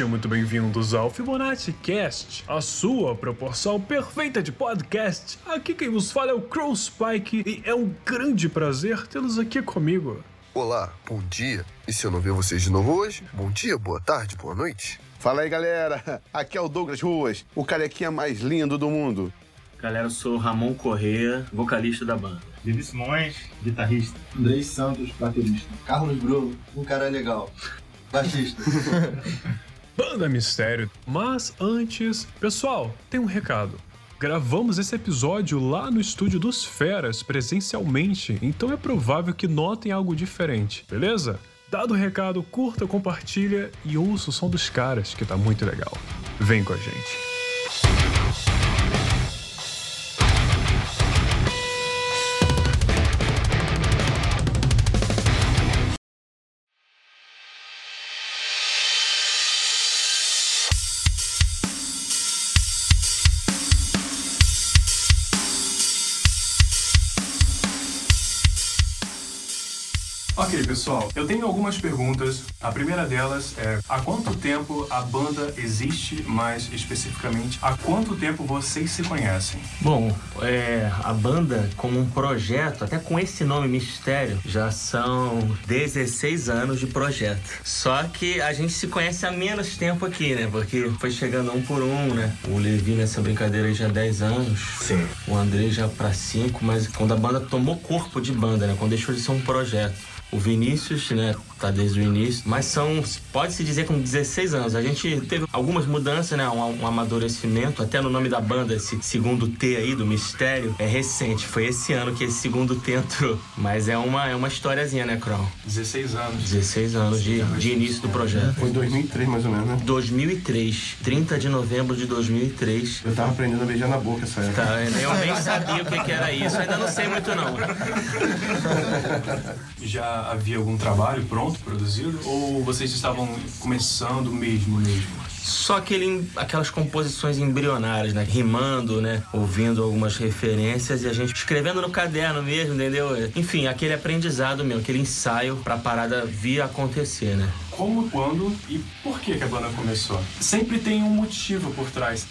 Sejam muito bem-vindos ao Fibonacci Cast, a sua proporção perfeita de podcast. Aqui quem vos fala é o Crow Spike e é um grande prazer tê-los aqui comigo. Olá, bom dia. E se eu não ver vocês de novo hoje, bom dia, boa tarde, boa noite. Fala aí, galera. Aqui é o Douglas Ruas, o carequinha mais lindo do mundo. Galera, eu sou Ramon Correa, vocalista da banda. David Simões, guitarrista. Andrei Santos, baterista. Carlos Bruno, um cara legal. Baixista. Banda Mistério. Mas antes, pessoal, tem um recado. Gravamos esse episódio lá no estúdio dos Feras, presencialmente, então é provável que notem algo diferente, beleza? Dado o recado, curta, compartilha e ouça o som dos caras, que tá muito legal. Vem com a gente. Ok, pessoal, eu tenho algumas perguntas. A primeira delas é: há quanto tempo a banda existe, mais especificamente, há quanto tempo vocês se conhecem? Bom, é, a banda, como um projeto, até com esse nome mistério, já são 16 anos de projeto. Só que a gente se conhece há menos tempo aqui, né? Porque foi chegando um por um, né? O Levi nessa brincadeira já há 10 anos. Sim. O André já pra 5, mas quando a banda tomou corpo de banda, né? Quando deixou de ser um projeto. O Vinícius, né, tá desde o início, mas são, pode-se dizer, com 16 anos. A gente teve algumas mudanças, né, um, um, amadurecimento, até no nome da banda, esse segundo T aí, do mistério, é recente. Foi esse ano que esse segundo T entrou. Mas é uma, é uma historiazinha, né, Kron? 16 anos. 16 anos de, de início do projeto. Foi em 2003, mais ou menos, né? 2003, 30 de novembro de 2003. Eu tava aprendendo a beijar na boca essa época. Tá, eu nem sabia o que, que era isso, ainda não sei muito não. Já havia algum trabalho pronto, produzido? Ou vocês estavam começando mesmo, mesmo? Só aquele, aquelas composições embrionárias, né? Rimando, né? Ouvindo algumas referências e a gente escrevendo no caderno mesmo, entendeu? Enfim, aquele aprendizado mesmo, aquele ensaio pra parada vir a acontecer, né? Como, quando e por que, que a banda começou? Sempre tem um motivo por trás.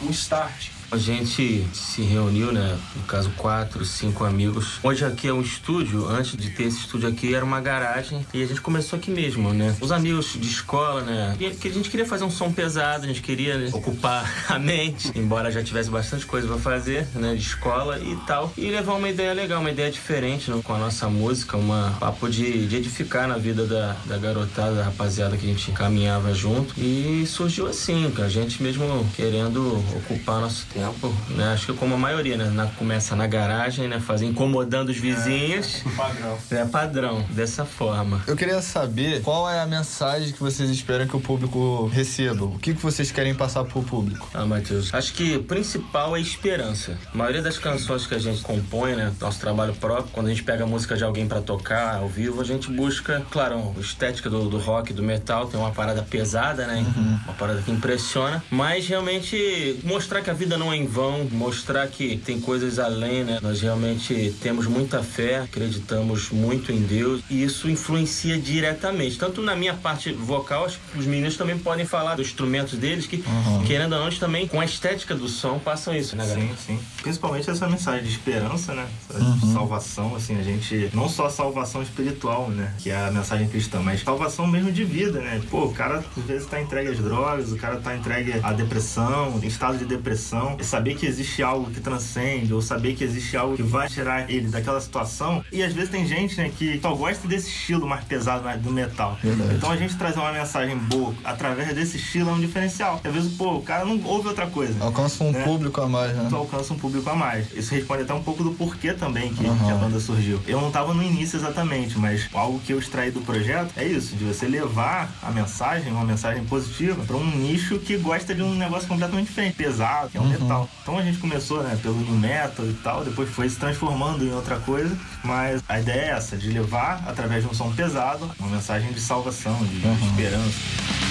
Um start. A gente se reuniu, né? No caso, quatro, cinco amigos. Hoje aqui é um estúdio. Antes de ter esse estúdio aqui, era uma garagem. E a gente começou aqui mesmo, né? Os amigos de escola, né? Que a gente queria fazer um som pesado, a gente queria né, ocupar a mente. Embora já tivesse bastante coisa pra fazer, né? De escola e tal. E levar uma ideia legal, uma ideia diferente né? com a nossa música. Uma papo de, de edificar na vida da, da garotada, da rapaziada que a gente caminhava junto. E surgiu assim, a gente mesmo querendo ocupar nosso tempo tempo, né? Acho que como a maioria, né? Na, começa na garagem, né? Fazer incomodando os vizinhos. É, padrão. É padrão, dessa forma. Eu queria saber qual é a mensagem que vocês esperam que o público receba. O que, que vocês querem passar pro público? Ah, Matheus, acho que o principal é esperança. A maioria das canções que a gente compõe, né? Nosso trabalho próprio, quando a gente pega a música de alguém para tocar ao vivo, a gente busca, claro, a estética do, do rock, do metal, tem uma parada pesada, né? Uhum. Uma parada que impressiona, mas realmente mostrar que a vida não em vão, mostrar que tem coisas além, né? Nós realmente temos muita fé, acreditamos muito em Deus e isso influencia diretamente. Tanto na minha parte vocal, acho que os meninos também podem falar dos instrumentos deles, que uhum. querendo ou não, também com a estética do som passam isso, né, galera? Sim, sim. Principalmente essa mensagem de esperança, né? Uhum. Salvação, assim, a gente. Não só salvação espiritual, né? Que é a mensagem cristã, mas salvação mesmo de vida, né? Pô, o cara às vezes tá entregue às drogas, o cara tá entregue à depressão, em estado de depressão saber que existe algo que transcende, ou saber que existe algo que vai tirar ele daquela situação. E às vezes tem gente, né, que só gosta desse estilo mais pesado do metal. Verdade. Então a gente trazer uma mensagem boa através desse estilo é um diferencial. Às vezes, pô, o cara não ouve outra coisa. Alcança um né? público a mais, né? Tu alcança um público a mais. Isso responde até um pouco do porquê também que, uhum. que a banda surgiu. Eu não tava no início exatamente, mas algo que eu extraí do projeto é isso, de você levar a mensagem, uma mensagem positiva, para um nicho que gosta de um negócio completamente diferente, pesado, que é um uhum. metal. Então a gente começou, né, pelo new metal e tal, depois foi se transformando em outra coisa, mas a ideia é essa, de levar através de um som pesado uma mensagem de salvação, de uhum. esperança.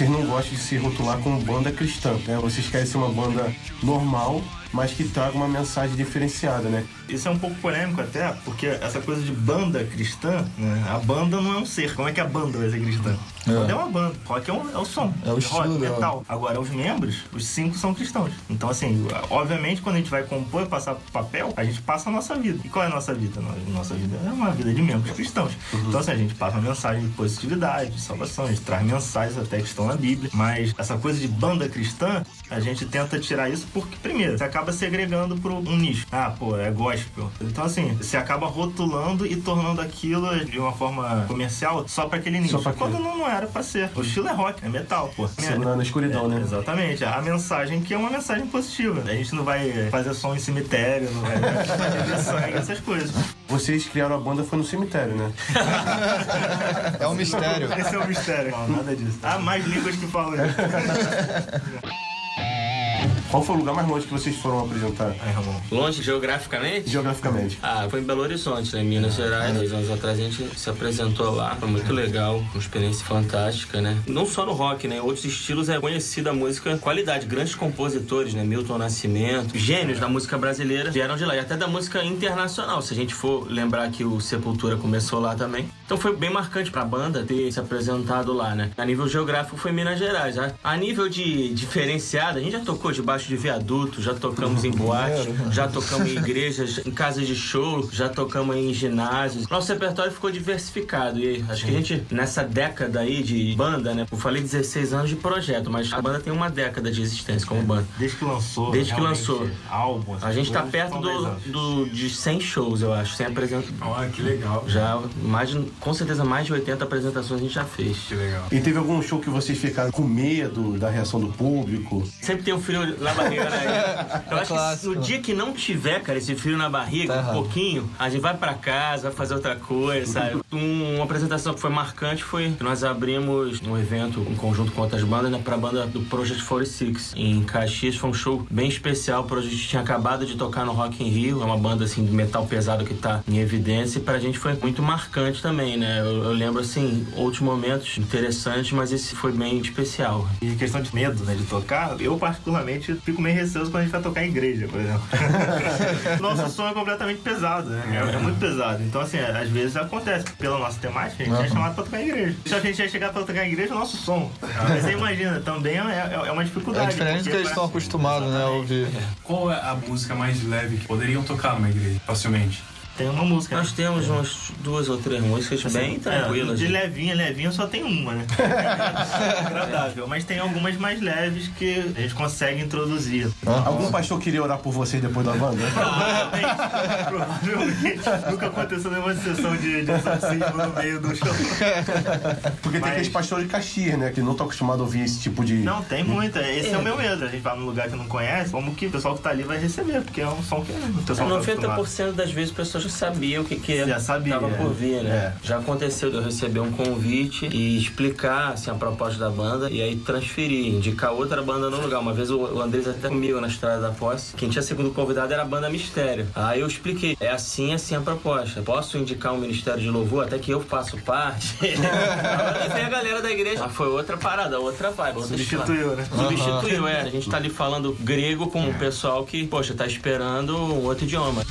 Vocês não gostam de se rotular como banda cristã, né? Vocês querem ser uma banda normal, mas que traga uma mensagem diferenciada, né? Isso é um pouco polêmico até, porque essa coisa de banda cristã, né? A banda não é um ser. Como é que a banda vai ser cristã? É. Banda é uma banda. Rock é, um, é o som. É o rock, estilo dela. metal. Agora, os membros, os cinco são cristãos. Então, assim, obviamente, quando a gente vai compor e passar pro papel, a gente passa a nossa vida. E qual é a nossa vida? No- Nossa vida é uma vida de membros cristãos. Então, assim, a gente passa uma mensagem de positividade, de salvação, a gente traz mensagens até que estão na Bíblia. Mas essa coisa de banda cristã, a gente tenta tirar isso porque, primeiro, você acaba segregando para um nicho. Ah, pô, é gospel. Então, assim, você acaba rotulando e tornando aquilo de uma forma comercial só para aquele nicho. Só pra aquele. Quando não, não era para ser. O estilo é rock, é metal, pô. Ser na, na escuridão, É, né? Exatamente. A mensagem que é uma mensagem positiva. A gente não vai fazer som em cemitério, não vai beber sangue, essas coisas. Vocês criaram a banda foi no cemitério, né? É um mistério. Esse é o mistério. Não, nada disso. Há mais línguas que falam isso. Qual foi o lugar mais longe que vocês foram apresentar Aí, Ramon. Longe geograficamente? geograficamente? Ah, foi em Belo Horizonte, né? Em Minas Gerais. Dois anos atrás a gente se apresentou lá. Foi muito legal, uma experiência fantástica, né? Não só no rock, né? Em outros estilos é conhecida a música qualidade. Grandes compositores, né? Milton Nascimento, gênios da música brasileira vieram de lá. E até da música internacional, se a gente for lembrar que o Sepultura começou lá também. Então foi bem marcante pra banda ter se apresentado lá, né? A nível geográfico foi Minas Gerais. A, a nível de diferenciado, a gente já tocou debaixo de viaduto, já tocamos em boate, já tocamos em igrejas, em casas de show, já tocamos em ginásios. Nosso repertório ficou diversificado e acho que a gente, nessa década aí de banda, né? Eu falei 16 anos de projeto, mas a banda tem uma década de existência como banda. Desde que lançou. Desde que lançou. Álbum. A gente tá perto são 10 do, do, de 100 shows, eu acho, sem apresentação. Olha, que legal. Já, mais com certeza, mais de 80 apresentações a gente já fez. Que legal. E teve algum show que vocês ficaram com medo da reação do público? Sempre tem um frio na barriga, né? Eu acho que clássico. no dia que não tiver, cara, esse frio na barriga, Tá um errado. pouquinho, a gente vai pra casa, vai fazer outra coisa, sabe? Um- uma apresentação que foi marcante foi que nós abrimos um evento em conjunto com outras bandas, né, pra banda do Project 46. Em Caxias foi um show bem especial. O Project tinha acabado de tocar no Rock in Rio, é uma banda assim de metal pesado que tá em evidência e pra gente foi muito marcante também, né? Eu, eu lembro assim, outros momentos interessantes, mas esse foi bem especial. E questão de medo, né, de tocar, eu particularmente fico meio receoso quando a gente vai tocar em igreja, por exemplo. Nosso som é completamente pesado, né? É, é muito pesado. Então, assim, às vezes acontece. Pela nossa temática, a gente é chamado pra tocar em igreja. Se a gente ia chegar pra tocar em igreja, o nosso som. Mas você imagina, também é, é- é uma dificuldade. É diferente do que eles estão acostumados, né, a ouvir. Qual é a música mais leve que poderiam tocar numa igreja facilmente? Tem uma música. né? Nós temos umas duas ou três músicas bem tranquilas. É, de né? levinha, levinha só tem uma, né? É agradável. Mas tem algumas mais leves que a gente consegue introduzir. Algum pastor queria orar por vocês depois da banda? Provavelmente. Provavelmente. Nunca aconteceu nenhuma sessão de, de exorcismo no meio do show. Porque tem Mas- aqueles pastores de Caxias, né? Que não estão acostumados a ouvir esse tipo de. Não, tem muita. Esse é. o meu medo. A gente vai num lugar que não conhece, como que o pessoal que tá ali vai receber, porque é um som que o pessoal tá acostumado. 90% das vezes as pessoas já sabiam o que, que Já sabia, tava por vir, né? é. Já aconteceu de eu receber um convite e explicar assim, a proposta da banda e aí transferir, indicar outra banda no lugar. Uma vez o, Andrés até comigo na Estrada da Posse, quem tinha segundo convidado era a banda Mistério. Aí eu expliquei, é assim, assim a proposta. Posso indicar um ministério de louvor, até que eu faço parte. Vem a galera da igreja. Mas foi outra parada, outra vibe. outra Substituiu, né? Substituiu, é. A gente tá ali falando grego com o pessoal que, poxa, tá esperando um outro idioma.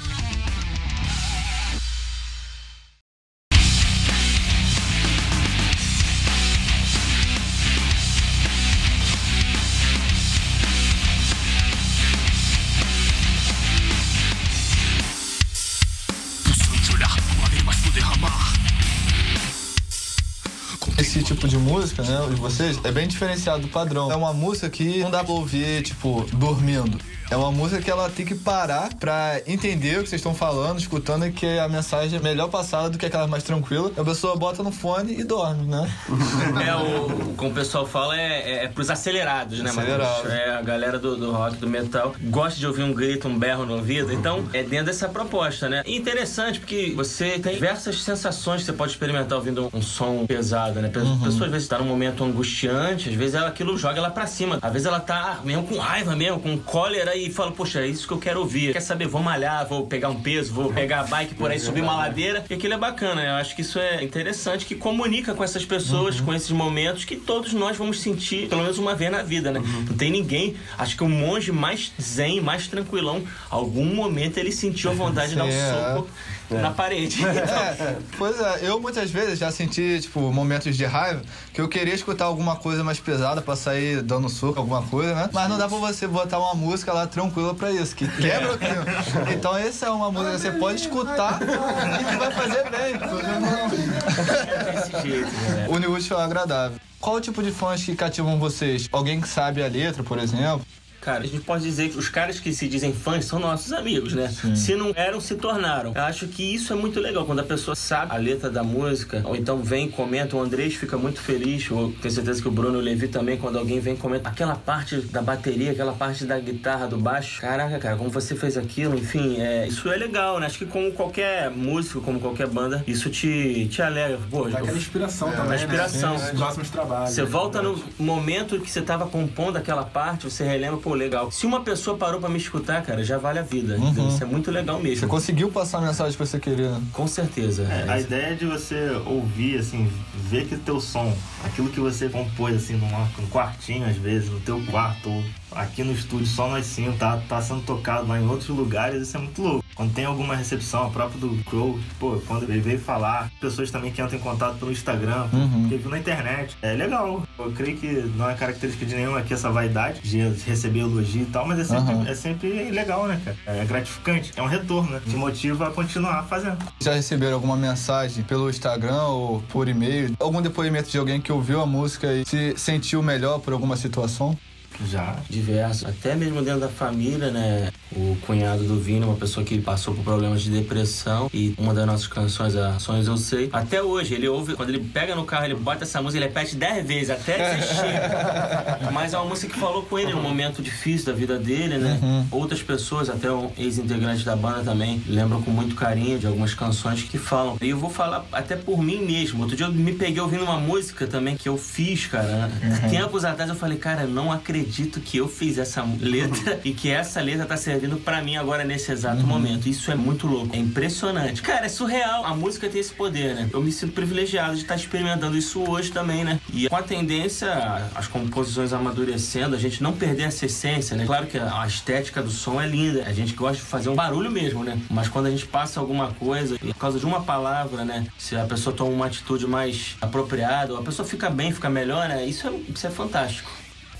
Tipo de música, né, de vocês, é bem diferenciado do padrão. É uma música que não dá pra ouvir, tipo, dormindo. É uma música que ela tem que parar pra entender o que vocês estão falando, escutando, e que a mensagem é melhor passada do que aquela mais tranquila. A pessoa bota no fone e dorme, né? É, o, como o pessoal fala, é, é, é pros acelerados, né, Matheus? Acelerados. É, a galera do, do rock, do metal, gosta de ouvir um grito, um berro no ouvido. Então, é dentro dessa proposta, né? E interessante, porque você tem diversas sensações que você pode experimentar ouvindo um som pesado, né? A pessoa, às vezes, tá num momento angustiante, às vezes ela, aquilo joga ela pra cima. Às vezes ela tá mesmo com raiva mesmo, com cólera, e fala, poxa, é isso que eu quero ouvir. Quer saber, vou malhar, vou pegar um peso, vou pegar a bike por aí, subir uma ladeira. E aquilo é bacana, eu acho que isso é interessante, que comunica com essas pessoas, com esses momentos que todos nós vamos sentir pelo menos uma vez na vida, né? Não tem ninguém, acho que o monge mais zen, mais tranquilão, algum momento ele sentiu a vontade de dar um Sim, é. na parede. É, pois é, eu muitas vezes já senti, tipo, momentos de raiva que eu queria escutar alguma coisa mais pesada pra sair dando soco, alguma coisa, né? Mas não dá pra você botar uma música lá tranquila pra isso, que quebra o clima. Então essa é uma música que você pode escutar e que vai fazer bem. Desse jeito, né? É agradável. Qual o tipo de fãs que cativam vocês? Alguém que sabe a letra, por exemplo? Cara, a gente pode dizer que os caras que se dizem fãs são nossos amigos, né? Se não eram, se tornaram. Eu acho que isso é muito legal, quando a pessoa sabe a letra da música, ou então vem, comenta, o Andrés fica muito feliz, ou tenho certeza que o Bruno Levi também, quando alguém vem comenta aquela parte da bateria, aquela parte da guitarra, do baixo. Caraca, cara, como você fez aquilo, enfim, é, isso é legal, né? Acho que como qualquer músico, como qualquer banda, isso te, te alegra. Pô, Dá aquela inspiração É, também, né? inspiração. Sim, Os próximos trabalhos. você volta no verdade. momento que você tava compondo aquela parte, você relembra, pô, legal. Se uma pessoa parou pra me escutar, cara, já vale a vida. entendeu? Isso é muito legal Você mesmo. conseguiu passar a mensagem que você queria. né? Com certeza. É, a ideia é de você ouvir, assim, ver que teu som, aquilo que você compôs, assim, numa, num quartinho, às vezes, no teu quarto, ou aqui no estúdio, só nós cinco, tá, tá sendo tocado lá em outros lugares, isso é muito louco. Quando tem alguma recepção, a própria do Crow, pô, quando ele veio falar, pessoas também que entram em contato pelo Instagram, porque viu na internet. É legal. Eu creio que não é característica de nenhum aqui essa vaidade de receber elogio e tal, mas é sempre, Aham. é sempre legal, né, cara? É gratificante. É um retorno, né? Te motiva a continuar fazendo. Já receberam alguma mensagem pelo Instagram ou por e-mail? Algum depoimento de alguém que ouviu a música e se sentiu melhor por alguma situação? Já. Diversos. Até mesmo dentro da família, né? O cunhado do Vini, uma pessoa que passou por problemas de depressão. E uma das nossas canções, a Sonhos Eu Sei. Até hoje, ele ouve, quando ele pega no carro, ele bota essa música, ele repete 10 vezes, até chega. Mas é uma música que falou com ele num momento difícil da vida dele, né? Outras pessoas, até um ex-integrante da banda também, lembram com muito carinho de algumas canções que falam. E eu vou falar até por mim mesmo. Outro dia eu me peguei ouvindo uma música também que eu fiz, cara. Tempos atrás eu falei, cara, não acredito que eu fiz essa letra e que essa letra tá servindo pra mim agora nesse exato momento. Isso é muito louco. É impressionante. Cara, é surreal. A música tem esse poder, né? Eu me sinto privilegiado de estar experimentando isso hoje também, né? E com a tendência, as composições amadurecendo, a gente não perder essa essência, né? Claro que a estética do som é linda. A gente gosta de fazer um barulho mesmo, né? Mas quando a gente passa alguma coisa, por causa de uma palavra, né? Se a pessoa toma uma atitude mais apropriada, ou a pessoa fica bem, fica melhor, né? Isso é, isso é fantástico.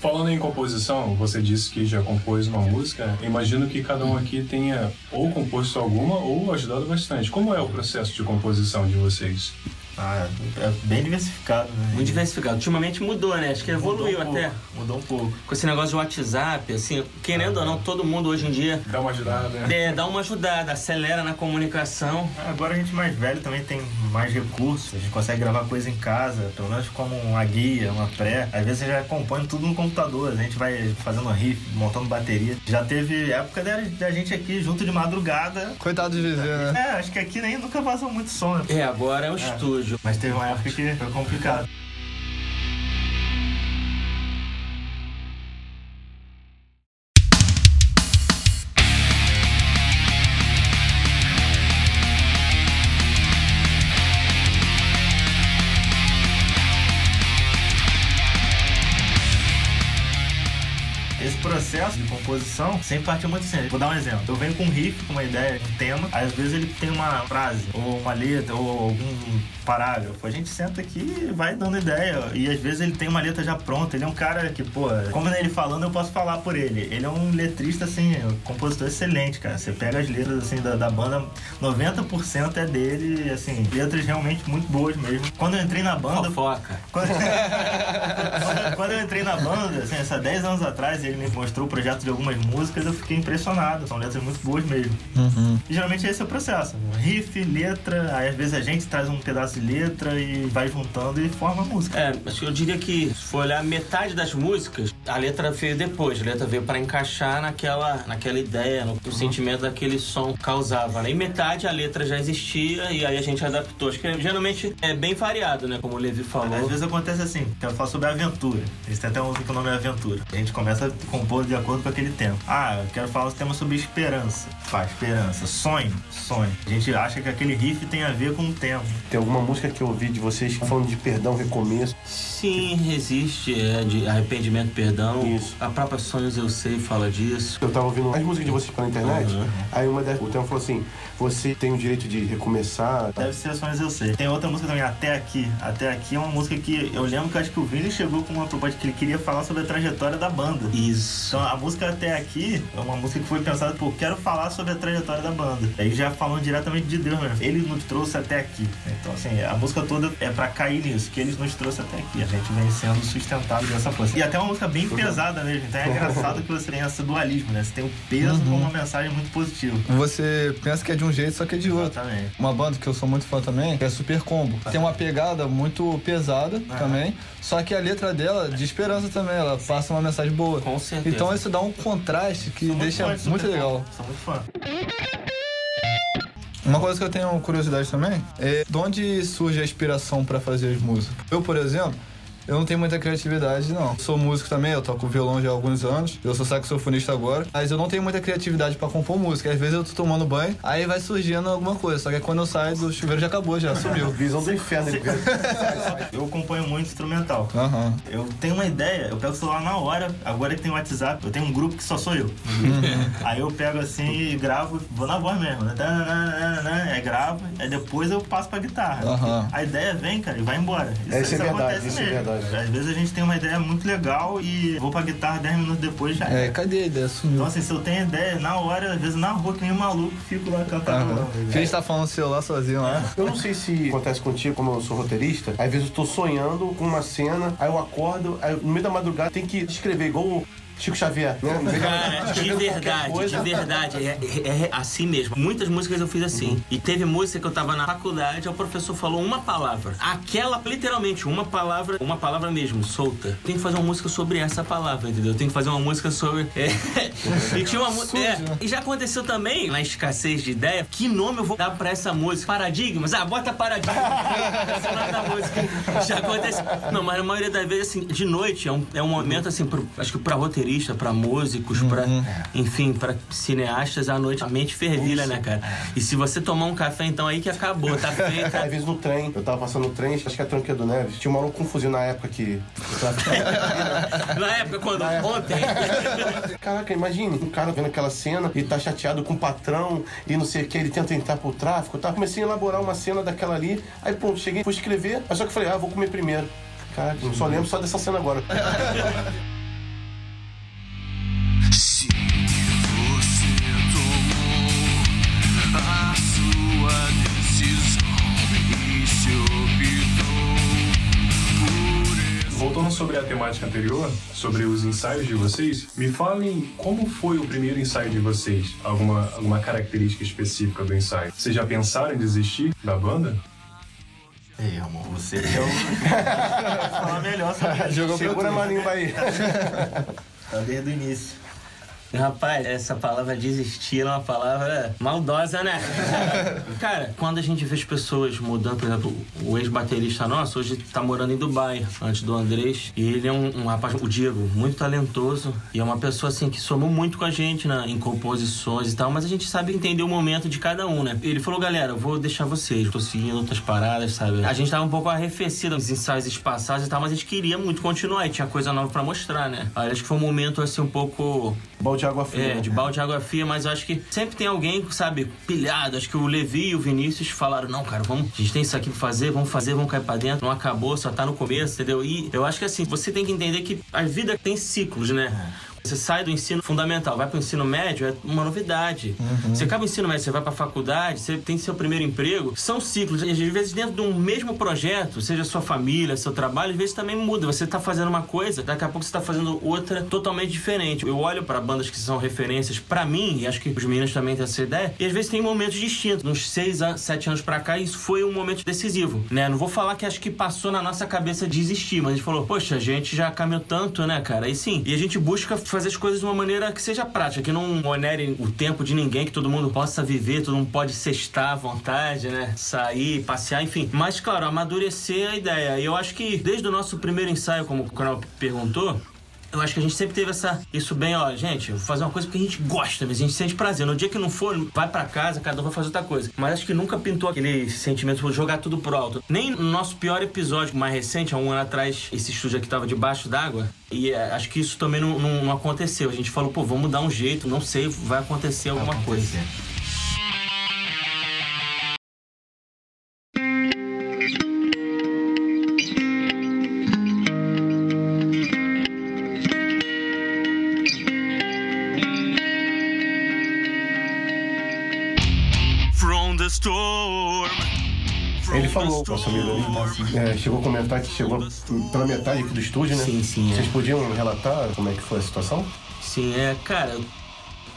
Falando em composição, você disse que já compôs uma música. Imagino que cada um aqui tenha ou composto alguma ou ajudado bastante. Como é o processo de composição de vocês? Ah, é bem diversificado, né? Muito diversificado. Ultimamente mudou, né? Acho que evoluiu Mudou um até. pouco, Mudou um pouco. Com esse negócio de WhatsApp, assim, querendo ou não, todo mundo hoje em dia Dá uma ajudada, né? é, dá uma ajudada, acelera na comunicação. Agora a gente mais velho também tem mais recursos, a gente consegue gravar coisa em casa, pelo menos como uma guia, uma pré. Às vezes você já compõe tudo no computador, a gente vai fazendo riff, montando bateria. Já teve época da, da gente aqui junto de madrugada. Coitado de viver, né? É, acho que aqui nem nunca vazou muito som, né? É, agora é o estúdio. Mas teve uma época que foi complicado. Composição sempre partiu muito assim. Vou dar um exemplo. Eu venho com um riff, com uma ideia, um tema. Às vezes ele tem uma frase, ou uma letra, ou algum parágrafo. A gente senta aqui e vai dando ideia. E às vezes ele tem uma letra já pronta. Ele é um cara que, pô, como ele falando, eu posso falar por ele. Ele é um letrista, assim, um compositor excelente, cara. Você pega as letras, assim, da, da banda, 90% é dele, assim, letras realmente muito boas mesmo. Quando eu entrei na banda, Fofoca. quando, quando- quando eu entrei na banda, assim, há 10 anos atrás, ele me mostrou o projeto de algumas músicas, eu fiquei impressionado. São letras muito boas mesmo. E geralmente esse é o processo. Riff, letra, aí às vezes a gente traz um pedaço de letra e vai juntando e forma a música. É, acho que eu diria que se for olhar metade das músicas, a letra veio depois. A letra veio pra encaixar naquela, naquela ideia, no, no sentimento daquele som que causava. Né? E metade a letra já existia e aí a gente adaptou. Acho que geralmente é bem variado, né? Como o Levi Às falou. vezes acontece assim, que eu falo sobre aventura. A gente tem até uma música que o nome é Aventura. A gente começa a compor de acordo com aquele tema. Ah, eu quero falar um tema sobre esperança. Pá, esperança. Sonho, sonho. A gente acha que aquele riff tem a ver com o tema. Tem alguma música que eu ouvi de vocês falando de perdão, recomeço? Sim, existe, é de arrependimento, perdão. Isso. A própria Sonhos Eu Sei fala disso. Eu tava ouvindo as músicas de vocês pela internet, Uhum. aí uma das, o tema falou assim, você tem o direito de recomeçar. Deve ser Sonhos Eu Sei. Tem outra música também, Até Aqui. Até Aqui é uma música que eu lembro que acho que o Vini chegou com uma proposta que ele queria falar sobre a trajetória da banda. Isso. Então a música Até Aqui é uma música que foi pensada, pô, quero falar sobre a trajetória da banda. Aí já falando diretamente de Deus mesmo. Ele nos trouxe até aqui. Então, assim, a música toda é pra cair nisso, que eles nos trouxe até aqui. A gente vem sendo sustentado dessa força. E até uma música bem pesada mesmo. Então é engraçado que você tem esse dualismo, né? Você tem o peso com uma mensagem muito positiva. Você pensa que é de um jeito, só que é de outro. Exatamente. Uma banda que eu sou muito fã também é Super Combo. Tem uma pegada muito pesada também, só que a letra dela de esperança também, ela passa uma mensagem boa. Com certeza. Então isso dá um contraste que Sou muito deixa muito Super legal. Sou muito fã. Uma coisa que eu tenho curiosidade também é de onde surge a inspiração pra fazer as músicas. Eu, por exemplo, eu não tenho muita criatividade, não. Sou músico também, eu toco violão já há alguns anos. Eu sou saxofonista agora. Mas eu não tenho muita criatividade pra compor música. Às vezes eu tô tomando banho, aí vai surgindo alguma coisa. Só que quando eu saio do chuveiro já acabou, já sumiu. Visão do inferno. ele. Eu componho muito instrumental. Aham. Eu tenho uma ideia, eu pego o celular na hora, agora que tem WhatsApp, eu tenho um grupo que só sou eu. Aí eu pego assim e gravo, vou na voz mesmo, né? Aí gravo, aí depois eu passo pra guitarra. Aham. A ideia vem, cara, e vai embora. É, isso é verdade, acontece isso é mesmo. verdade. Às vezes a gente tem uma ideia muito legal e vou pra guitarra 10 minutos depois já. É, cadê a ideia? Sumiu. Então assim, se eu tenho ideia, na hora, às vezes na rua, que nem um maluco, fico lá cantando. Aham. Que a gente tá falando no celular sozinho lá. Eu não sei se acontece contigo, como eu sou roteirista, às vezes eu tô sonhando com uma cena, aí eu acordo, aí no meio da madrugada tem que escrever igual Chico Xavier, né? Cara, de verdade, de verdade. É, é- é assim mesmo. Muitas músicas eu fiz assim. E teve música que eu tava na faculdade, o professor falou uma palavra. Aquela, literalmente, uma palavra, uma palavra mesmo, solta. Tem que fazer uma música sobre essa palavra, entendeu? Tem que fazer uma música sobre. É. E tinha uma música. É. E já aconteceu também, na escassez de ideia, que nome eu vou dar pra essa música? Paradigmas? Ah, bota paradigma. É. Já aconteceu. Não, mas a maioria das vezes, assim, de noite é um, é um momento, assim, pro, acho que pra roteirista, pra músicos, pra, enfim, pra cineastas, à noite a mente fervilha, né, cara? E se você tomar um café, então aí que acabou, tá feito. Às vezes no trem, eu tava passando no trem, acho que é Tranqueira do Neves, tinha um maluco com um fuzil na época que. Na época, quando ontem. Caraca, imagine, um cara vendo aquela cena e tá chateado com o patrão e não sei o que, ele tenta entrar pro tráfico, tá? Comecei a elaborar uma cena daquela ali, aí pronto, cheguei, fui escrever, mas só que falei, ah, vou comer primeiro. Cara, só lembro só dessa cena agora. Voltando sobre a temática anterior, sobre os ensaios de vocês, me falem como foi o primeiro ensaio de vocês? Alguma, alguma característica específica do ensaio? Vocês já pensaram em desistir da banda? Ei, amor, você que é o. falar melhor isso. Jogou Segura a marimba aí. Tá desde o início. Rapaz, essa palavra desistir é uma palavra maldosa, né? Cara, quando a gente vê as pessoas mudando, por exemplo, o ex-baterista nosso hoje tá morando em Dubai, antes do Andrés. E ele é um, um rapaz, o Diego, muito talentoso. E é uma pessoa, assim, que somou muito com a gente né, em composições e tal. Mas a gente sabe entender o momento de cada um, né? Ele falou, galera, eu vou deixar vocês. Tô seguindo outras paradas, sabe? A gente tava um pouco arrefecido nos ensaios espaçados e tal, mas a gente queria muito continuar. E tinha coisa nova pra mostrar, né? Aí acho que foi um momento, assim, um pouco Balde de água fria. é, de balde de água fria, mas eu acho que sempre tem alguém, sabe, pilhado. Acho que o Levi e o Vinícius falaram: não, cara, vamos, a gente tem isso aqui pra fazer, vamos fazer, vamos cair pra dentro. Não acabou, só tá no começo, entendeu? E eu acho que assim, você tem que entender que a vida tem ciclos, né? Você sai do ensino fundamental, vai pro ensino médio, é uma novidade. Você acaba o ensino médio, você vai pra faculdade, você tem seu primeiro emprego. São ciclos. Às vezes, dentro de um mesmo projeto, seja sua família, seu trabalho, às vezes também muda. Você tá fazendo uma coisa, daqui a pouco você tá fazendo outra totalmente diferente. Eu olho pra bandas que são referências pra mim, e acho que os meninos também têm essa ideia, e às vezes tem momentos distintos. Uns seis, a- sete anos pra cá, isso foi um momento decisivo, né? Não vou falar que acho que passou na nossa cabeça desistir, mas a gente falou, poxa, a gente já caminhou tanto, né, cara? E sim, e a gente busca fazer as coisas de uma maneira que seja prática, que não onere o tempo de ninguém, que todo mundo possa viver, todo mundo pode sextar à vontade, né? Sair, passear, enfim. Mas, claro, amadurecer a ideia. E eu acho que desde o nosso primeiro ensaio, como o canal perguntou, eu acho que a gente sempre teve essa, isso bem, ó, gente, vou fazer uma coisa porque a gente gosta, mas a gente sente prazer. No dia que não for, vai pra casa, cada um vai fazer outra coisa. Mas acho que nunca pintou aquele sentimento de jogar tudo pro alto. Nem no nosso pior episódio mais recente, há um ano atrás, esse estúdio aqui tava debaixo d'água. E é, acho que isso também não, não- não aconteceu. A gente falou, pô, vamos dar um jeito, não sei, vai acontecer alguma coisa. Ali, é, chegou a comentar que chegou pela metade aqui do estúdio, né? Sim, sim, é. Vocês podiam relatar como é que foi a situação? Sim, é, cara,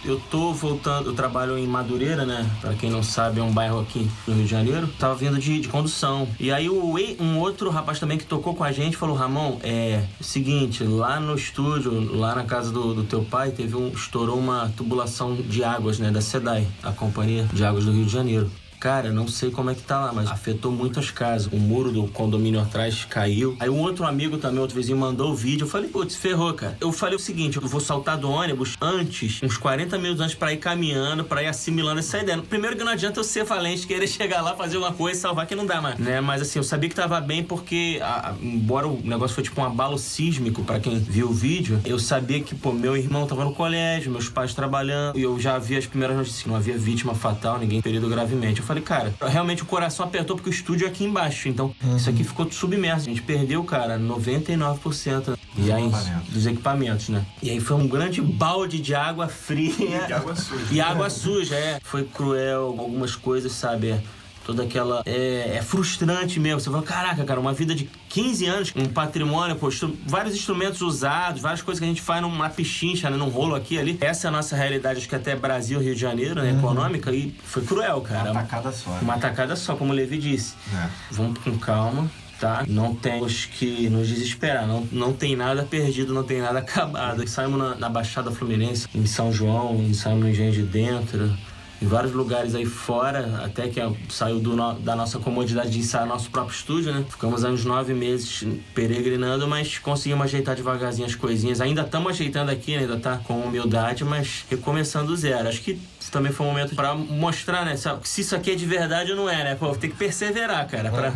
eu- tô voltando, eu trabalho em Madureira, né? Pra quem não sabe, é um bairro aqui no Rio de Janeiro. Tava vindo de, de condução. E aí o, um outro rapaz também que tocou com a gente falou, Ramon, é o seguinte, lá no estúdio, lá na casa do, do teu pai, teve um. estourou uma tubulação de águas, né? Da SEDAI, a Companhia de Águas do Rio de Janeiro. Cara, não sei como é que tá lá, mas afetou muitas casas. O muro do condomínio atrás caiu. Aí um outro amigo também, outro vizinho, mandou o vídeo. Eu falei, putz, ferrou, cara. Eu falei o seguinte: eu vou saltar do ônibus antes, uns 40 minutos antes, pra ir caminhando, pra ir assimilando essa ideia. Primeiro que não adianta eu ser valente, querer chegar lá, fazer uma coisa e salvar, que não dá mais. Né? Mas assim, eu sabia que tava bem porque, a- a- embora o negócio foi tipo um abalo sísmico pra quem viu o vídeo, eu sabia que, pô, meu irmão tava no colégio, meus pais trabalhando, e eu já vi as primeiras notícias não havia vítima fatal, ninguém ferido gravemente. Eu falei, cara, realmente o coração apertou porque o estúdio é aqui embaixo. Então, isso aqui ficou submerso. A gente perdeu, cara, 99% e aí, dos equipamentos, né? E aí foi um grande balde de água fria. E água suja. E água suja, é. Foi cruel, algumas coisas, sabe? Toda aquela. É, é frustrante mesmo. Você fala, caraca, cara, uma vida de 15 anos, um patrimônio, pô, vários instrumentos usados, várias coisas que a gente faz numa pichincha, né, num rolo aqui ali. Essa é a nossa realidade, acho que até Brasil, Rio de Janeiro, né, econômica, e foi cruel, cara. Uma tacada só. né? Uma tacada só, como o Levi disse. É. Vamos com calma, tá? Não temos que nos desesperar. Não, não tem nada perdido, não tem nada acabado. Saímos na, na Baixada Fluminense, em São João, saímos no Engenho de Dentro. Em vários lugares aí fora, até que saiu no- da nossa comodidade de ensaiar nosso próprio estúdio, né? Ficamos aí uns nove meses peregrinando, mas conseguimos ajeitar devagarzinho as coisinhas. Ainda estamos ajeitando aqui, né? ainda tá com humildade, mas recomeçando do zero. Acho que também foi um momento pra mostrar, né? Se isso aqui é de verdade ou não é, né? Pô, tem que perseverar, cara, pra,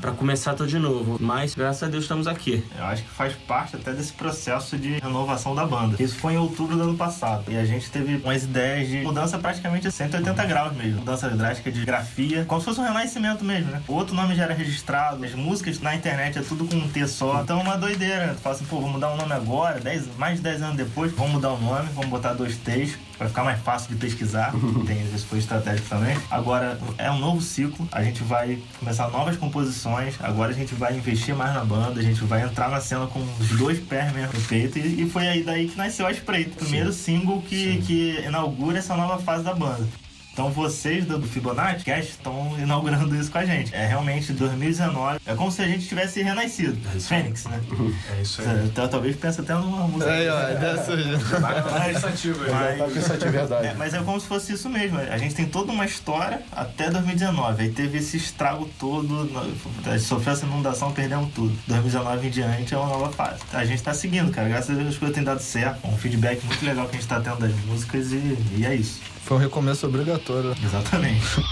pra começar tudo de novo. Mas, graças a Deus, estamos aqui. Eu acho que faz parte até desse processo de renovação da banda. Isso foi em outubro do ano passado. E a gente teve umas ideias de mudança praticamente a 180 graus mesmo. Mudança drástica de grafia. Como se fosse um renascimento mesmo, né? O outro nome já era registrado. As músicas na internet é tudo com um T só. Então é uma doideira. né? Tu fala assim, pô, vou mudar o nome agora. Dez, mais de 10 anos depois, vamos mudar o nome. Vamos botar dois T's. Pra ficar mais fácil de pesquisar. Tem isso foi estratégico também. Agora é um novo ciclo. A gente vai começar novas composições. Agora a gente vai investir mais na banda. A gente vai entrar na cena com os dois pés mesmo no peito. E, e foi aí daí que nasceu a Espreita. O primeiro single que, que inaugura essa nova fase da banda. Então vocês do Fibonacci Cast estão inaugurando isso com a gente. É realmente 2019. É como se a gente tivesse renascido. Fênix, né? É isso aí. Então, talvez pense até numa música. Ó, é dessa Mas- Pensativo aí. mas- Tá pensativo, é verdade. é, mas é como se fosse isso mesmo. A gente tem toda uma história até 2019. Aí teve esse estrago todo, a gente sofreu essa inundação, perdemos tudo. 2019 em diante é uma nova fase. A gente tá seguindo, cara. Graças a Deus as coisas têm dado certo. Um feedback muito legal que a gente tá tendo das músicas e, e é isso. Foi um recomeço obrigatório. Exatamente.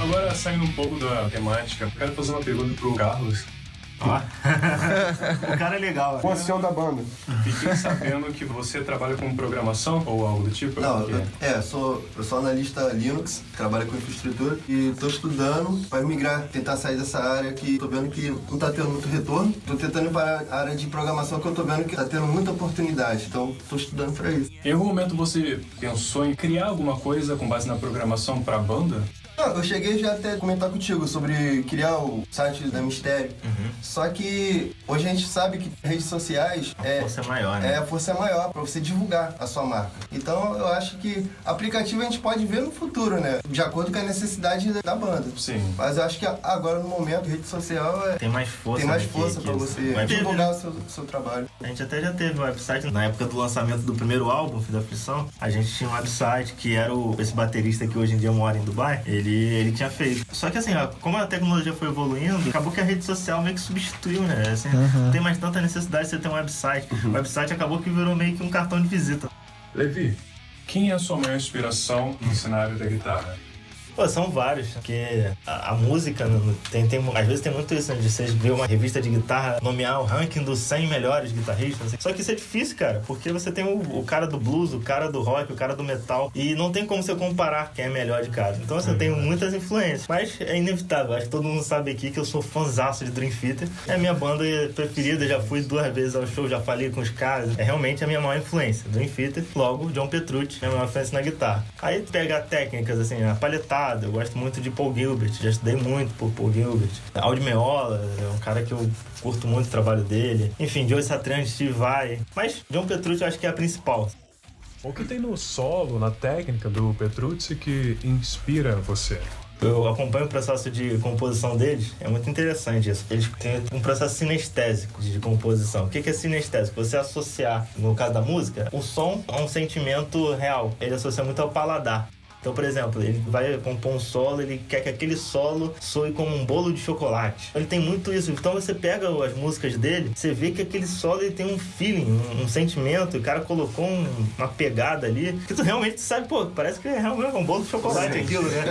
Agora, saindo um pouco da temática, quero fazer uma pergunta pro Carlos. Ó. o cara é legal. Com o ancião da banda. Fiquei sabendo que você trabalha com programação ou algo do tipo. Não, eu, é, sou, eu sou analista Linux, trabalho com infraestrutura e tô estudando para migrar, tentar sair dessa área que tô vendo que não tá tendo muito retorno. Tô tentando ir para a área de programação que eu tô vendo que tá tendo muita oportunidade. Então, tô estudando para isso. Em algum momento você pensou em criar alguma coisa com base na programação pra banda? Não, eu cheguei já até a comentar contigo sobre criar o site da Mistério. Só que hoje a gente sabe que redes sociais é, força é maior, né? é a força é maior para você divulgar a sua marca. Então eu acho que aplicativo a gente pode ver no futuro, né? De acordo com a necessidade da banda. Sim. Mas eu acho que agora no momento rede social é Tem mais força. tem mais força para você teve, divulgar né? o seu, seu trabalho. A gente até já teve um website na época do lançamento do primeiro álbum, da Aflição. A gente tinha um website que era o, esse baterista que hoje em dia mora em Dubai. Ele, ele tinha feito. Só que assim, ó, como a tecnologia foi evoluindo, acabou que a rede social meio que substituiu, né? Assim, Não tem mais tanta necessidade de você ter um website. O website acabou que virou meio que um cartão de visita. Levi, quem é a sua maior inspiração no cenário da guitarra? Pô, são vários, porque a, a música no- tem, tem, às vezes tem muito isso, né, de você ver uma revista de guitarra nomear o ranking dos 100 melhores guitarristas. assim. Só que isso é difícil, cara, porque você tem o, o cara do blues, o cara do rock, o cara do metal, e não tem como você comparar quem é melhor de cada. Então você tem muitas influências, mas é inevitável. Acho que todo mundo sabe aqui que eu sou fãzaço de Dream Theater. É a minha banda preferida, já fui duas vezes ao show, já falei com os caras. É realmente a minha maior influência. Dream Theater, logo John Petrucci, é a minha maior influência na guitarra. Aí pegar técnicas assim, a palhetada, eu gosto muito de Paul Gilbert, já estudei muito por Paul Gilbert. Aldi Meola, é um cara que eu curto muito o trabalho dele. Enfim, Joe Satriani, Steve Vai. Mas John Petrucci eu acho que é a principal. O que tem no solo, na técnica do Petrucci que inspira você? Eu acompanho o processo de composição deles, é muito interessante isso. Eles têm um processo sinestésico de composição. O que que é sinestésico? Você associar, no caso da música, o som a um sentimento real. Ele associa muito ao paladar. Então, por exemplo, ele vai compor um solo, ele quer que aquele solo soe como um bolo de chocolate. Ele tem muito isso. Então você pega as músicas dele, você vê que aquele solo ele tem um feeling, um, um sentimento. O cara colocou um- uma pegada ali que tu realmente sabe, pô, parece que é realmente um bolo de chocolate aquilo, né?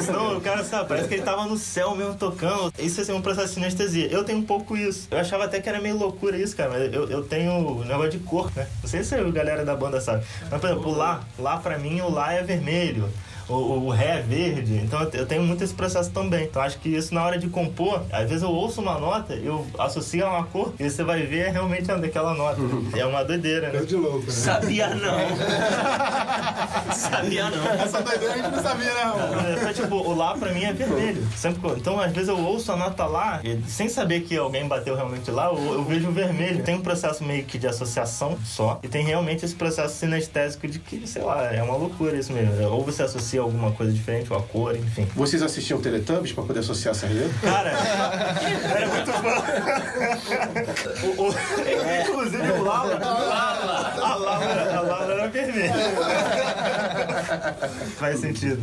Senão o cara sabe, parece que ele tava no céu mesmo tocando. Isso assim, é um processo de sinestesia. Eu tenho um pouco isso. Eu achava até que era meio loucura isso, cara, mas eu, eu tenho um negócio de cor, né? Não sei se a galera da banda sabe. Mas, por exemplo, lá, lá pra mim, o lá é vermelho vermelho o, o ré é verde, então eu te- eu tenho muito esse processo também. Então acho que isso na hora de compor, às vezes eu ouço uma nota, eu associo a uma cor, e você vai ver é realmente daquela nota. É uma doideira, né? de louco, né? Sabia não. Sabia não. Essa doideira a gente não sabia, né, não. Então, tipo, o lá pra mim é vermelho. Sempre, então, às vezes eu ouço a nota lá, e sem saber que alguém bateu realmente lá, eu, eu vejo o vermelho. Tem um processo meio que de associação só, e tem realmente esse processo sinestésico de que, sei lá, é uma loucura isso mesmo. Ou você associa alguma coisa diferente, ou a cor, enfim. Vocês assistiam Teletubbies pra poder associar essas letras? Cara, era muito fã. O, o, Inclusive o Lala. A Lala, era- a Lala era vermelha. Faz sentido.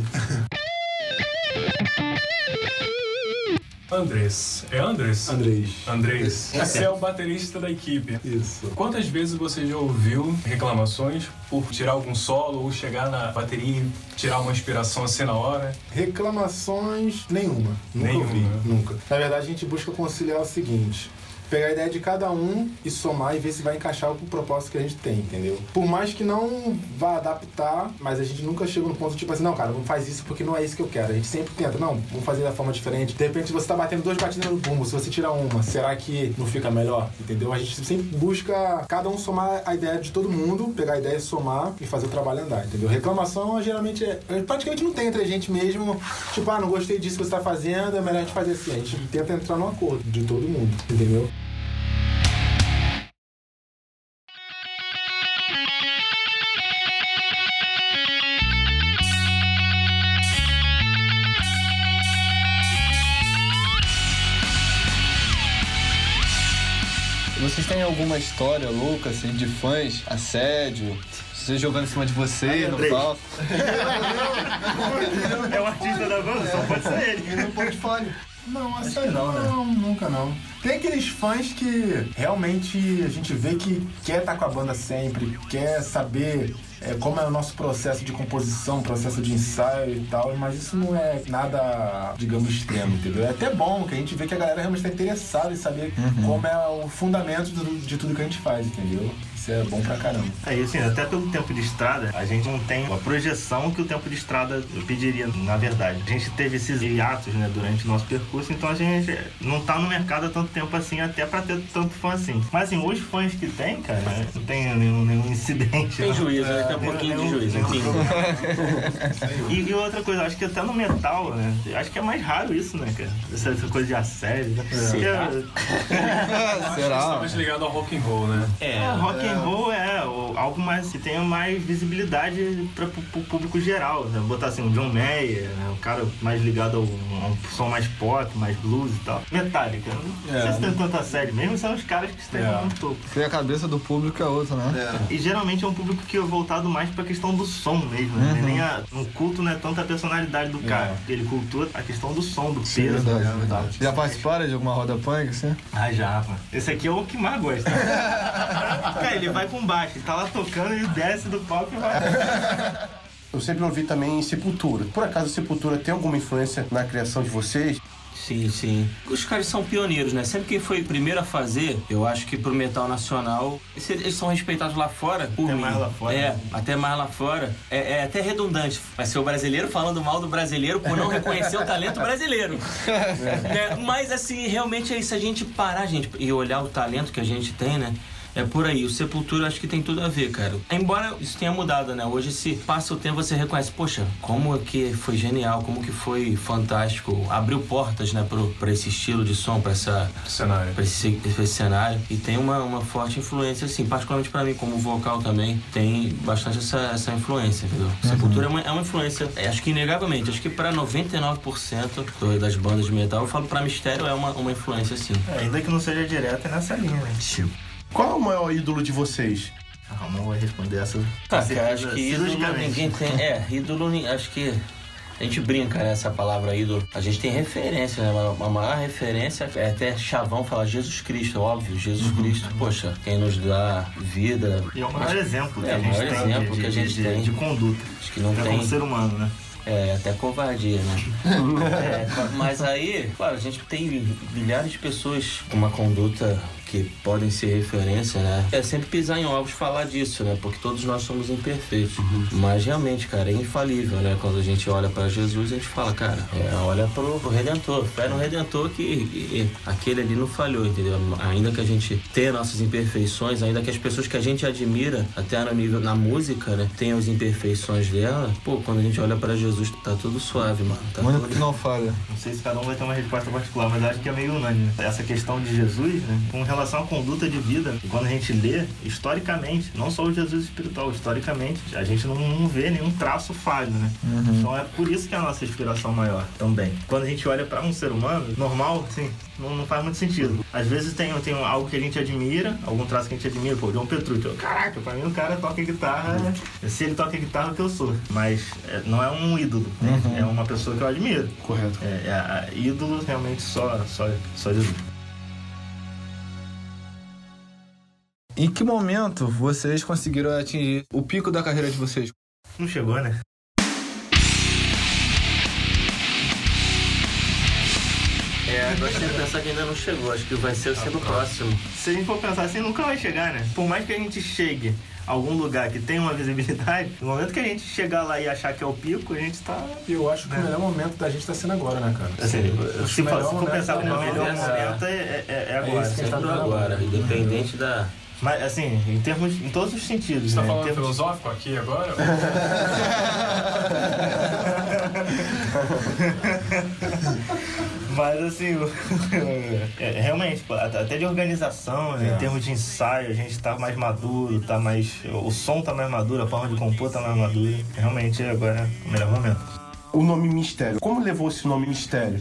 Andrés. É Andrés? Andrés. Andrés. Você é o baterista da equipe. Isso. Quantas vezes você já ouviu reclamações por tirar algum solo ou chegar na bateria e tirar uma inspiração assim na hora? Reclamações nenhuma. Nunca Nenhuma. ouvi, nunca. Na verdade, a gente busca conciliar o seguinte. Pegar a ideia de cada um e somar e ver se vai encaixar com o propósito que a gente tem, entendeu? Por mais que não vá adaptar, mas a gente nunca chega no ponto tipo assim, não, cara, não faz isso porque não é isso que eu quero. A gente sempre tenta, não, vamos fazer da forma diferente. De repente você tá batendo duas batidas no bumbo, se você tirar uma, será que não fica melhor? Entendeu? A gente sempre busca cada um somar a ideia de todo mundo, pegar a ideia e somar e fazer o trabalho andar, entendeu? Reclamação geralmente é. Praticamente não tem entre a gente mesmo, tipo, ah, não gostei disso que você tá fazendo, é melhor a gente fazer assim. A gente tenta entrar num acordo de todo mundo, entendeu? Alguma história louca, assim, de fãs, assédio? Você jogando em cima de você, no palco? É o artista da banda, só pode ser ele. No portfólio. Não, que não, não, né? nunca não. Tem aqueles fãs que realmente a gente vê que quer estar com a banda sempre, quer saber é, como é o nosso processo de composição, processo de ensaio e tal, mas isso não é nada, digamos, extremo, entendeu? É até bom que a gente vê que a galera realmente está interessada em saber como é o fundamento do- de tudo que a gente faz, entendeu? Isso é bom pra caramba. Aí, assim, até pelo tempo de estrada, a gente não tem a projeção que o tempo de estrada pediria, na verdade. A gente teve esses hiatos, né, durante o nosso percurso, então a gente não tá no mercado há tanto tempo assim, até pra ter tanto fã assim. Mas assim, os fãs que tem, cara, não tem nenhum, nenhum incidente. Tem não. juízo, né? Tem um Nenhum- pouquinho de juízo, nenhum enfim. E, e outra coisa, acho que até no metal, né? Acho que é mais raro isso, né, cara? Essa, essa coisa de assédio, né? Será? Porque- Está mais ligado ao rock and roll, né? É, rock and roll é o- algo mais que tenha mais visibilidade para o público geral. Né? Botar assim, o John Mayer, né? um cara mais ligado a um, a um som mais pop, mais blues e tal. Metallica, não É. sei se tem tanta série, mesmo são os caras que estão É. no topo. Porque a cabeça do público é outra, né? E geralmente é um público que é voltado mais pra questão do som mesmo. Né? Uhum. Nem a, no culto não é tanto a personalidade do cara. É. Ele cultua a questão do som, do Sim, peso. verdade, né? verdade. Já participaram de alguma roda punk, assim? Ah, já, mano. Esse aqui é o que mais gosta. cara, ele vai com baixo, ele tá lá tocando, ele desce do palco e vai. Eu sempre ouvi também Sepultura. Por acaso Sepultura tem alguma influência na criação de vocês? Sim, sim. Os caras são pioneiros, né? Sempre quem foi o primeiro a fazer, eu acho que pro metal nacional, eles são respeitados lá fora. Por Até mim. mais lá fora, É, né? até mais lá fora. É, é até redundante. Vai ser o brasileiro falando mal do brasileiro por não reconhecer o talento brasileiro. Né? Mas assim, realmente é isso. A gente parar, gente, e olhar o talento que a gente tem, né? É por aí. O Sepultura acho que tem tudo a ver, cara. Embora isso tenha mudado, né? Hoje, se passa o tempo, você reconhece, poxa, como que foi genial, como que foi fantástico. Abriu portas, né, pro, pra esse estilo de som, pra essa... Cenário. Pra esse, pra esse cenário. E tem uma, uma forte influência, assim, particularmente pra mim, como vocal também, tem bastante essa, essa influência, entendeu? Sepultura é uma, é uma influência, é, acho que inegavelmente, acho que pra 99% do- das bandas de metal, eu falo pra Mistério, é uma, uma influência, assim. É, ainda que não seja direto, é nessa linha, né? Qual é o maior ídolo de vocês? Ah, não vou responder essa. Tá, cara, acho que ídolo ninguém tem. É, ídolo, acho que. A gente brinca nessa palavra ídolo. A gente tem referência, né? A- maior referência é até chavão falar Jesus Cristo, óbvio. Jesus Cristo, poxa, quem nos dá vida. E é o maior exemplo que é, a o gente maior tem exemplo de, que a gente de, tem. de conduta. Acho que não Até tem. como ser humano, né? É, até covardia, né? É, mas aí, claro, a gente tem milhares de pessoas com uma conduta que podem ser referência, né? É sempre pisar em ovos falar disso, né? Porque todos nós somos imperfeitos. Mas realmente, cara, é infalível, né? Quando a gente olha pra Jesus, a gente fala, cara, é, olha pro, pro Redentor, fé no Redentor que e- aquele ali não falhou, entendeu? Ainda que a gente tenha nossas imperfeições, ainda que as pessoas que a gente admira, até no nível na música, né, tenham as imperfeições dela, pô, quando a gente olha pra Jesus, tá tudo suave, mano. Tá O único tudo... que não falha. Não sei se cada um vai ter uma resposta particular, mas acho que é meio unânime. Essa questão de Jesus, né? Com relação à conduta de vida, e quando a gente lê, historicamente, não só o Jesus espiritual, historicamente, a gente não, não vê nenhum traço falho, né? Então é por isso que é a nossa inspiração maior também. Quando a gente olha pra um ser humano, normal, assim, não, não faz muito sentido. Às vezes tem, tem algo que a gente admira, algum traço que a gente admira, pô, João Petrucci. Eu, Caraca, pra mim o cara toca guitarra, se ele toca guitarra, é o que eu sou. Mas é, não é um ídolo, né? é uma pessoa que eu admiro. Correto. É, é, a- ídolo realmente só, só, só Jesus. Em que momento vocês conseguiram atingir o pico da carreira de vocês? Não chegou, né? É, gostei de pensar que ainda não chegou, acho que vai ser o próximo. Se a gente for pensar assim, nunca vai chegar, né? Por mais que a gente chegue a algum lugar que tenha uma visibilidade, no momento que a gente chegar lá e achar que é o pico, a gente tá. Eu acho que o melhor momento da gente tá sendo agora, né, cara? Assim, se, for, melhor se for momento pensar da como o gente melhor momento, é, é, é agora. É isso que a gente tá agora, independente da. Mas assim, em termos, em todos os sentidos. Você tá né? Em falando termos- filosófico aqui agora? Mas assim, é, realmente, até de organização, né, É. em termos de ensaio, a gente tá mais maduro, tá mais. O som tá mais maduro, a forma de compor tá mais madura. Realmente agora é o melhor momento. O nome Mistério. Como levou esse nome Mistério?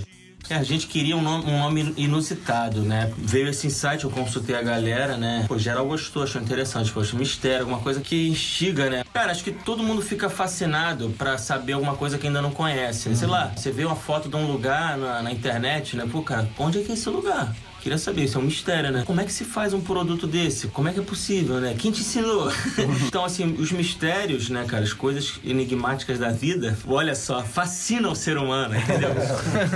É, a gente queria um nome, um nome inusitado, né? Veio esse insight, eu consultei a galera, né? Pô, geral gostou, achou interessante, poxa, mistério, alguma coisa que instiga, né? Cara, acho que todo mundo fica fascinado pra saber alguma coisa que ainda não conhece. né? Sei lá, você vê uma foto de um lugar na, na internet, né? Pô, cara, onde é que é esse lugar? Queria saber, isso é um mistério, né? Como é que se faz um produto desse? Como é que é possível, né? Quem te ensinou? então, assim, os mistérios, né, cara, as coisas enigmáticas da vida, olha só, fascinam o ser humano, entendeu?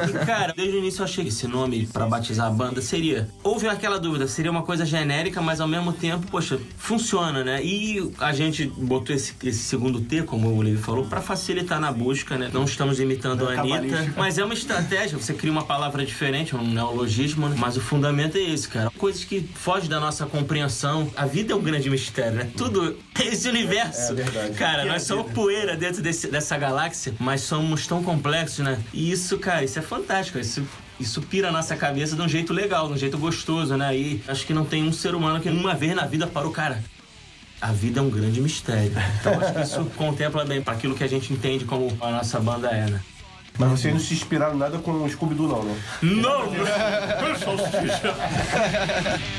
e, cara, desde o início eu achei que esse nome pra batizar a banda seria. Houve aquela dúvida, seria uma coisa genérica, mas ao mesmo tempo, poxa, funciona, né? E a gente botou esse, esse segundo T, como o Levi falou, pra facilitar na busca, né? Não estamos imitando a Anitta, cabalística. mas é uma estratégia, você cria uma palavra diferente, um neologismo, né? mas o fundamento é esse, cara. Coisas que fogem da nossa compreensão. A vida é um grande mistério, né? Tudo. Esse universo. É verdade. Cara, nós somos vida? poeira dentro desse- dessa galáxia, mas somos tão complexos, né? E isso, cara, isso é fantástico. Isso. Isso pira a nossa cabeça de um jeito legal, de um jeito gostoso, né? E acho que não tem um ser humano que uma vez na vida parou, cara. A vida é um grande mistério. Então acho que isso contempla bem para aquilo que a gente entende como a nossa banda é, né? Mas vocês não se inspiraram nada com o Scooby-Doo, não, né? Não! O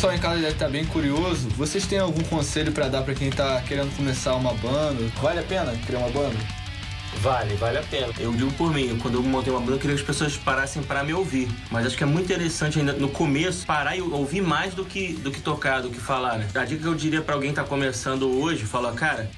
pessoal em casa deve estar bem curioso. Vocês têm algum conselho pra dar pra quem tá querendo começar uma banda? Vale a pena criar uma banda? Vale, vale a pena. Eu digo por mim, quando eu montei uma banda, eu queria que as pessoas parassem para me ouvir. Mas acho que é muito interessante ainda no começo parar e ouvir mais do que, do que tocar, do que falar, né? A dica que eu diria para alguém que tá começando hoje, fala, cara,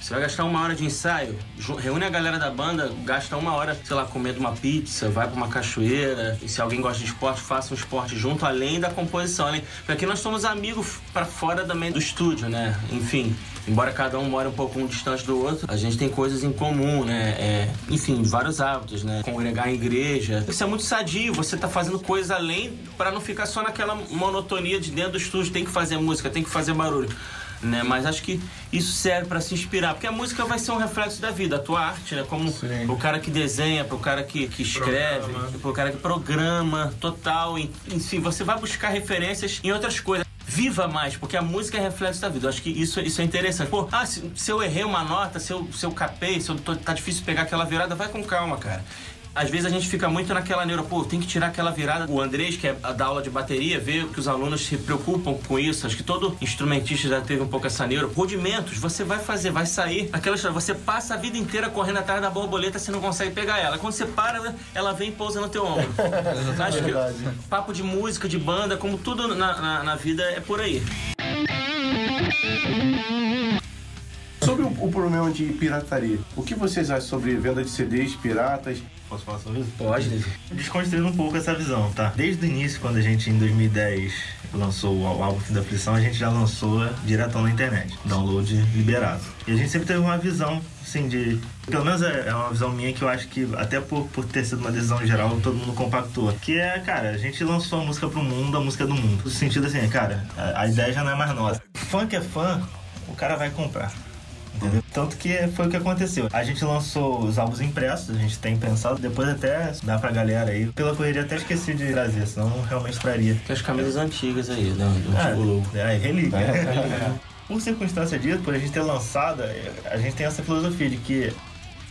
você vai gastar uma hora de ensaio, reúne a galera da banda, gasta uma hora, sei lá, comendo uma pizza, vai pra uma cachoeira. E se alguém gosta de esporte, faça um esporte junto, além da composição. Além... Porque aqui nós somos amigos pra fora também do estúdio, né? Enfim, embora cada um more um pouco um distante do outro, a gente tem coisas em comum, né? É, enfim, vários hábitos, né? Congregar em igreja. Isso é muito sadio, você tá fazendo coisas além pra não ficar só naquela monotonia de dentro do estúdio, tem que fazer música, tem que fazer barulho né? Mas acho que isso serve pra se inspirar, porque a música vai ser um reflexo da vida, a tua arte, né? Como o cara que desenha, pro cara que, que escreve, pro cara que programa, total, en- enfim, você vai buscar referências em outras coisas. Viva mais, porque a música é reflexo da vida. Eu acho que isso, isso é interessante. Pô, ah, se, se eu errei uma nota, se eu, se eu capei, se eu tô- tá difícil pegar aquela virada, vai com calma, cara. Às vezes a gente fica muito naquela neura, pô, tem que tirar aquela virada. O Andrés, que é da aula de bateria, vê que os alunos se preocupam com isso. Acho que todo instrumentista já teve um pouco essa neura. Rudimentos, você vai fazer, vai sair. Aquela história, você passa a vida inteira correndo atrás da borboleta, você não consegue pegar ela. Quando você para, ela vem e pousa no teu ombro. Acho que papo de música, de banda, como tudo na, na, na vida é por aí. Sobre o, o problema de pirataria, o que vocês acham sobre venda de CDs piratas? Posso falar sobre isso? Pode. Desconstruindo um pouco essa visão, tá? Desde o início, quando a gente, em 2010, lançou o álbum Fim da Aflição, a gente já lançou diretão na internet, download liberado. E a gente sempre teve uma visão, assim, de... Pelo menos é é uma visão minha que eu acho que, até por, por ter sido uma decisão geral, todo mundo compactou. Que é, cara, a gente lançou a música pro mundo, a música do mundo. No sentido assim, cara, a, a ideia já não é mais nossa. Fã que é fã, o cara vai comprar. Entendeu? Tanto que foi o que aconteceu. A gente lançou os álbuns impressos, a gente tem pensado, depois até dá pra galera aí. Pela correria até esqueci de trazer, senão realmente traria. Tem as camisas antigas aí, né? Do antigo logo. É, é relíquia. Por circunstância disso, por a gente ter lançado, a gente tem essa filosofia de que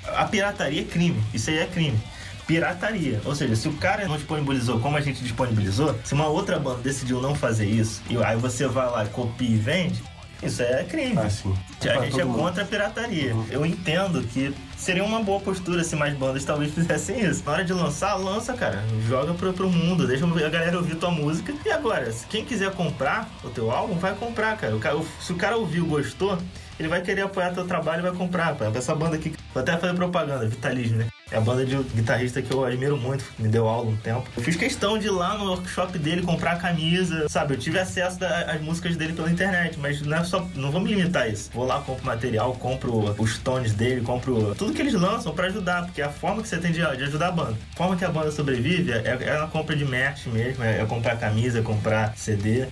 a pirataria é crime. Isso aí é crime. Pirataria. Ou seja, se o cara não disponibilizou como a gente disponibilizou, se uma outra banda decidiu não fazer isso, e aí você vai lá, copia e vende, isso é crime. Ah, sim. A gente é contra a pirataria. Eu entendo que seria uma boa postura se mais bandas talvez fizessem isso. Na hora de lançar, lança, cara. Joga pro, pro mundo, deixa a galera ouvir tua música. E agora, se quem quiser comprar o teu álbum, vai comprar, cara. O cara- se o cara ouviu, gostou, ele vai querer apoiar teu trabalho e vai comprar. Essa banda aqui, vou até fazer propaganda, Vitalismo, né? É a banda de guitarrista que eu admiro muito, me deu aula um tempo. Eu fiz questão de ir lá no workshop dele comprar a camisa, sabe? Eu tive acesso às músicas dele pela internet, mas não é só. Não vou me limitar a isso. Vou lá, compro material, compro os tones dele, compro tudo que eles lançam pra ajudar, porque é a forma que você tem de, de ajudar a banda. A forma que a banda sobrevive é, é a compra de merch mesmo, é, é comprar camisa, comprar CD.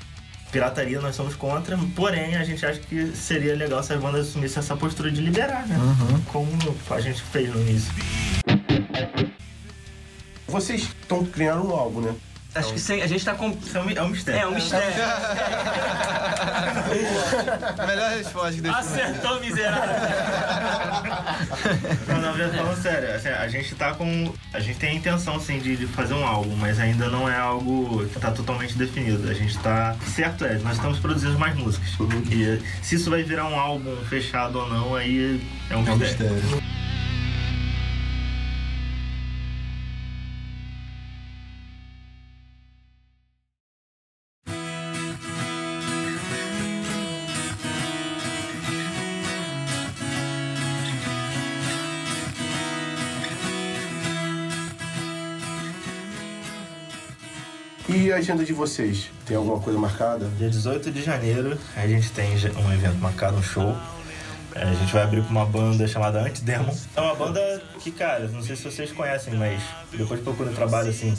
Pirataria nós somos contra, porém a gente acha que seria legal se as bandas assumissem essa postura de liberar, né? Como a gente fez no início. Vocês estão criando um álbum, né? Acho que sem, a gente tá com. É um, é um mistério. É um mistério. Melhor resposta que deixa. Acertou, miserável. Não, na verdade, falando sério, assim, a gente tá com. A gente tem a intenção, sim, de, de fazer um álbum, mas ainda não é algo que tá totalmente definido. A gente tá. Certo é, nós estamos produzindo mais músicas. E se isso vai virar um álbum fechado ou não, aí é um mistério. E a agenda de vocês? Tem alguma coisa marcada? Dia 18 de janeiro a gente tem um evento marcado, um show. É, A gente vai abrir com uma banda chamada Antidemon. É uma banda que, cara, não sei se vocês conhecem, mas depois procura um trabalho assim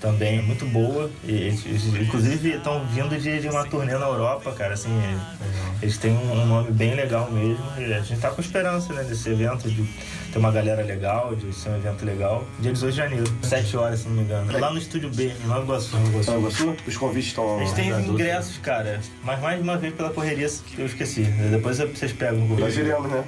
também muito boa. E eles, eles, inclusive estão vindo de, de uma turnê na Europa, cara, assim, eles, eles têm um, um nome bem legal mesmo. E a gente tá com esperança, né, desse evento, de ter uma galera legal, de ser um evento legal. Dia 18 de janeiro, 7 horas, se não me engano. Lá no Estúdio B, em Nova Iguaçu. Nova Iguaçu? Os convites estão tem abertos? ingressos, cara, mas mais uma vez pela correria eu esqueci. Depois vocês pegam no Nós iremos, né?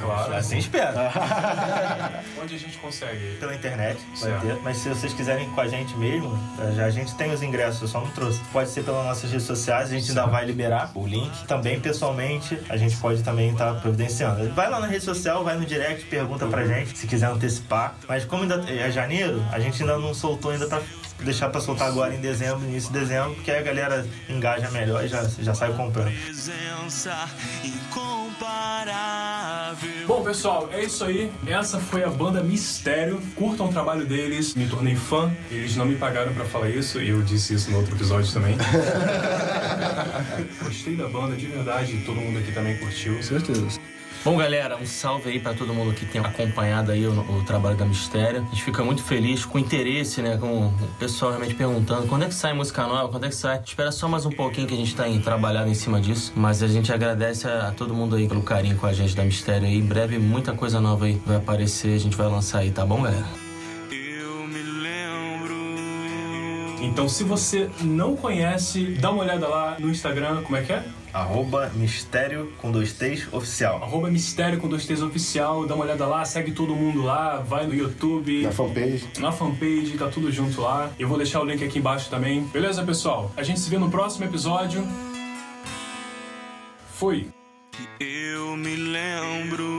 Claro. Assim espero. Onde a gente consegue? Pela internet, vai Certo. ter. Mas se vocês quiserem ir com a gente mesmo, já a gente tem os ingressos, eu só não trouxe. Pode ser pelas nossas redes sociais, a gente ainda vai liberar o link. Também, pessoalmente, a gente pode também estar providenciando. Vai lá na rede social, vai no direct, pergunta pra gente se quiser antecipar. Mas como ainda é janeiro, a gente ainda não soltou ainda pra deixar pra soltar agora em dezembro, início de dezembro, porque aí a galera engaja melhor e já, já sai comprando. Presença incomparável. Bom, pessoal, é isso aí. Essa foi a banda Mistério. Curtam o trabalho deles. Me tornei fã. Eles não me pagaram pra falar isso e eu disse isso no outro episódio também. Gostei da banda, de verdade. Todo mundo aqui também curtiu. Certeza. Bom, galera, um salve aí pra todo mundo que tem acompanhado aí o, o trabalho da Mistério. A gente fica muito feliz com o interesse, né? Com o pessoal realmente perguntando quando é que sai música nova, quando é que sai. Espera só mais um pouquinho que a gente tá em, trabalhado em cima disso. Mas a gente agradece a, a todo mundo aí pelo carinho com a gente da Mistério aí. Em breve, muita coisa nova aí vai aparecer, a gente vai lançar aí, tá bom, galera? Eu me lembro. Então, se você não conhece, dá uma olhada lá no Instagram. Como é que é? Arroba Mistério com dois T's oficial. Arroba Mistério com dois T's oficial. Dá uma olhada lá, segue todo mundo lá. Vai no YouTube. Na fanpage. na fanpage, tá tudo junto lá. Eu vou deixar o link aqui embaixo também. Beleza, pessoal? A gente se vê no próximo episódio. Fui! Eu me lembro.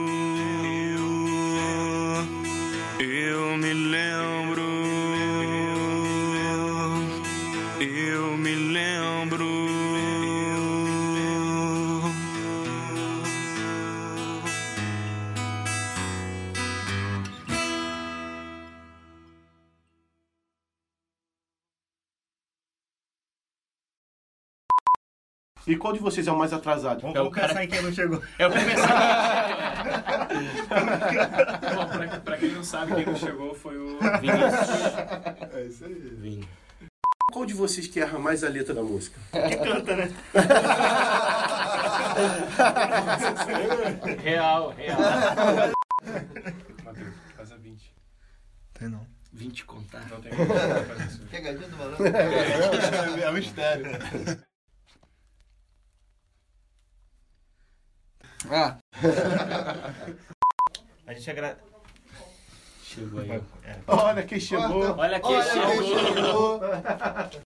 E qual de vocês é o mais atrasado? Vamos, vamos pensar em quem não chegou. É o começar. Bom, pra, pra quem não sabe, quem não chegou foi o. É isso aí. Vini. Qual de vocês que erra mais a letra da música? Que canta, né? Real, real. Matheus, faz a 20. Tem não. 20 contar. Não tem como fazer isso. Pegadinha do malandro. É um mistério. Ah, A gente agradece. Chegou aí. Olha quem chegou. Olha quem Olha chegou. quem chegou.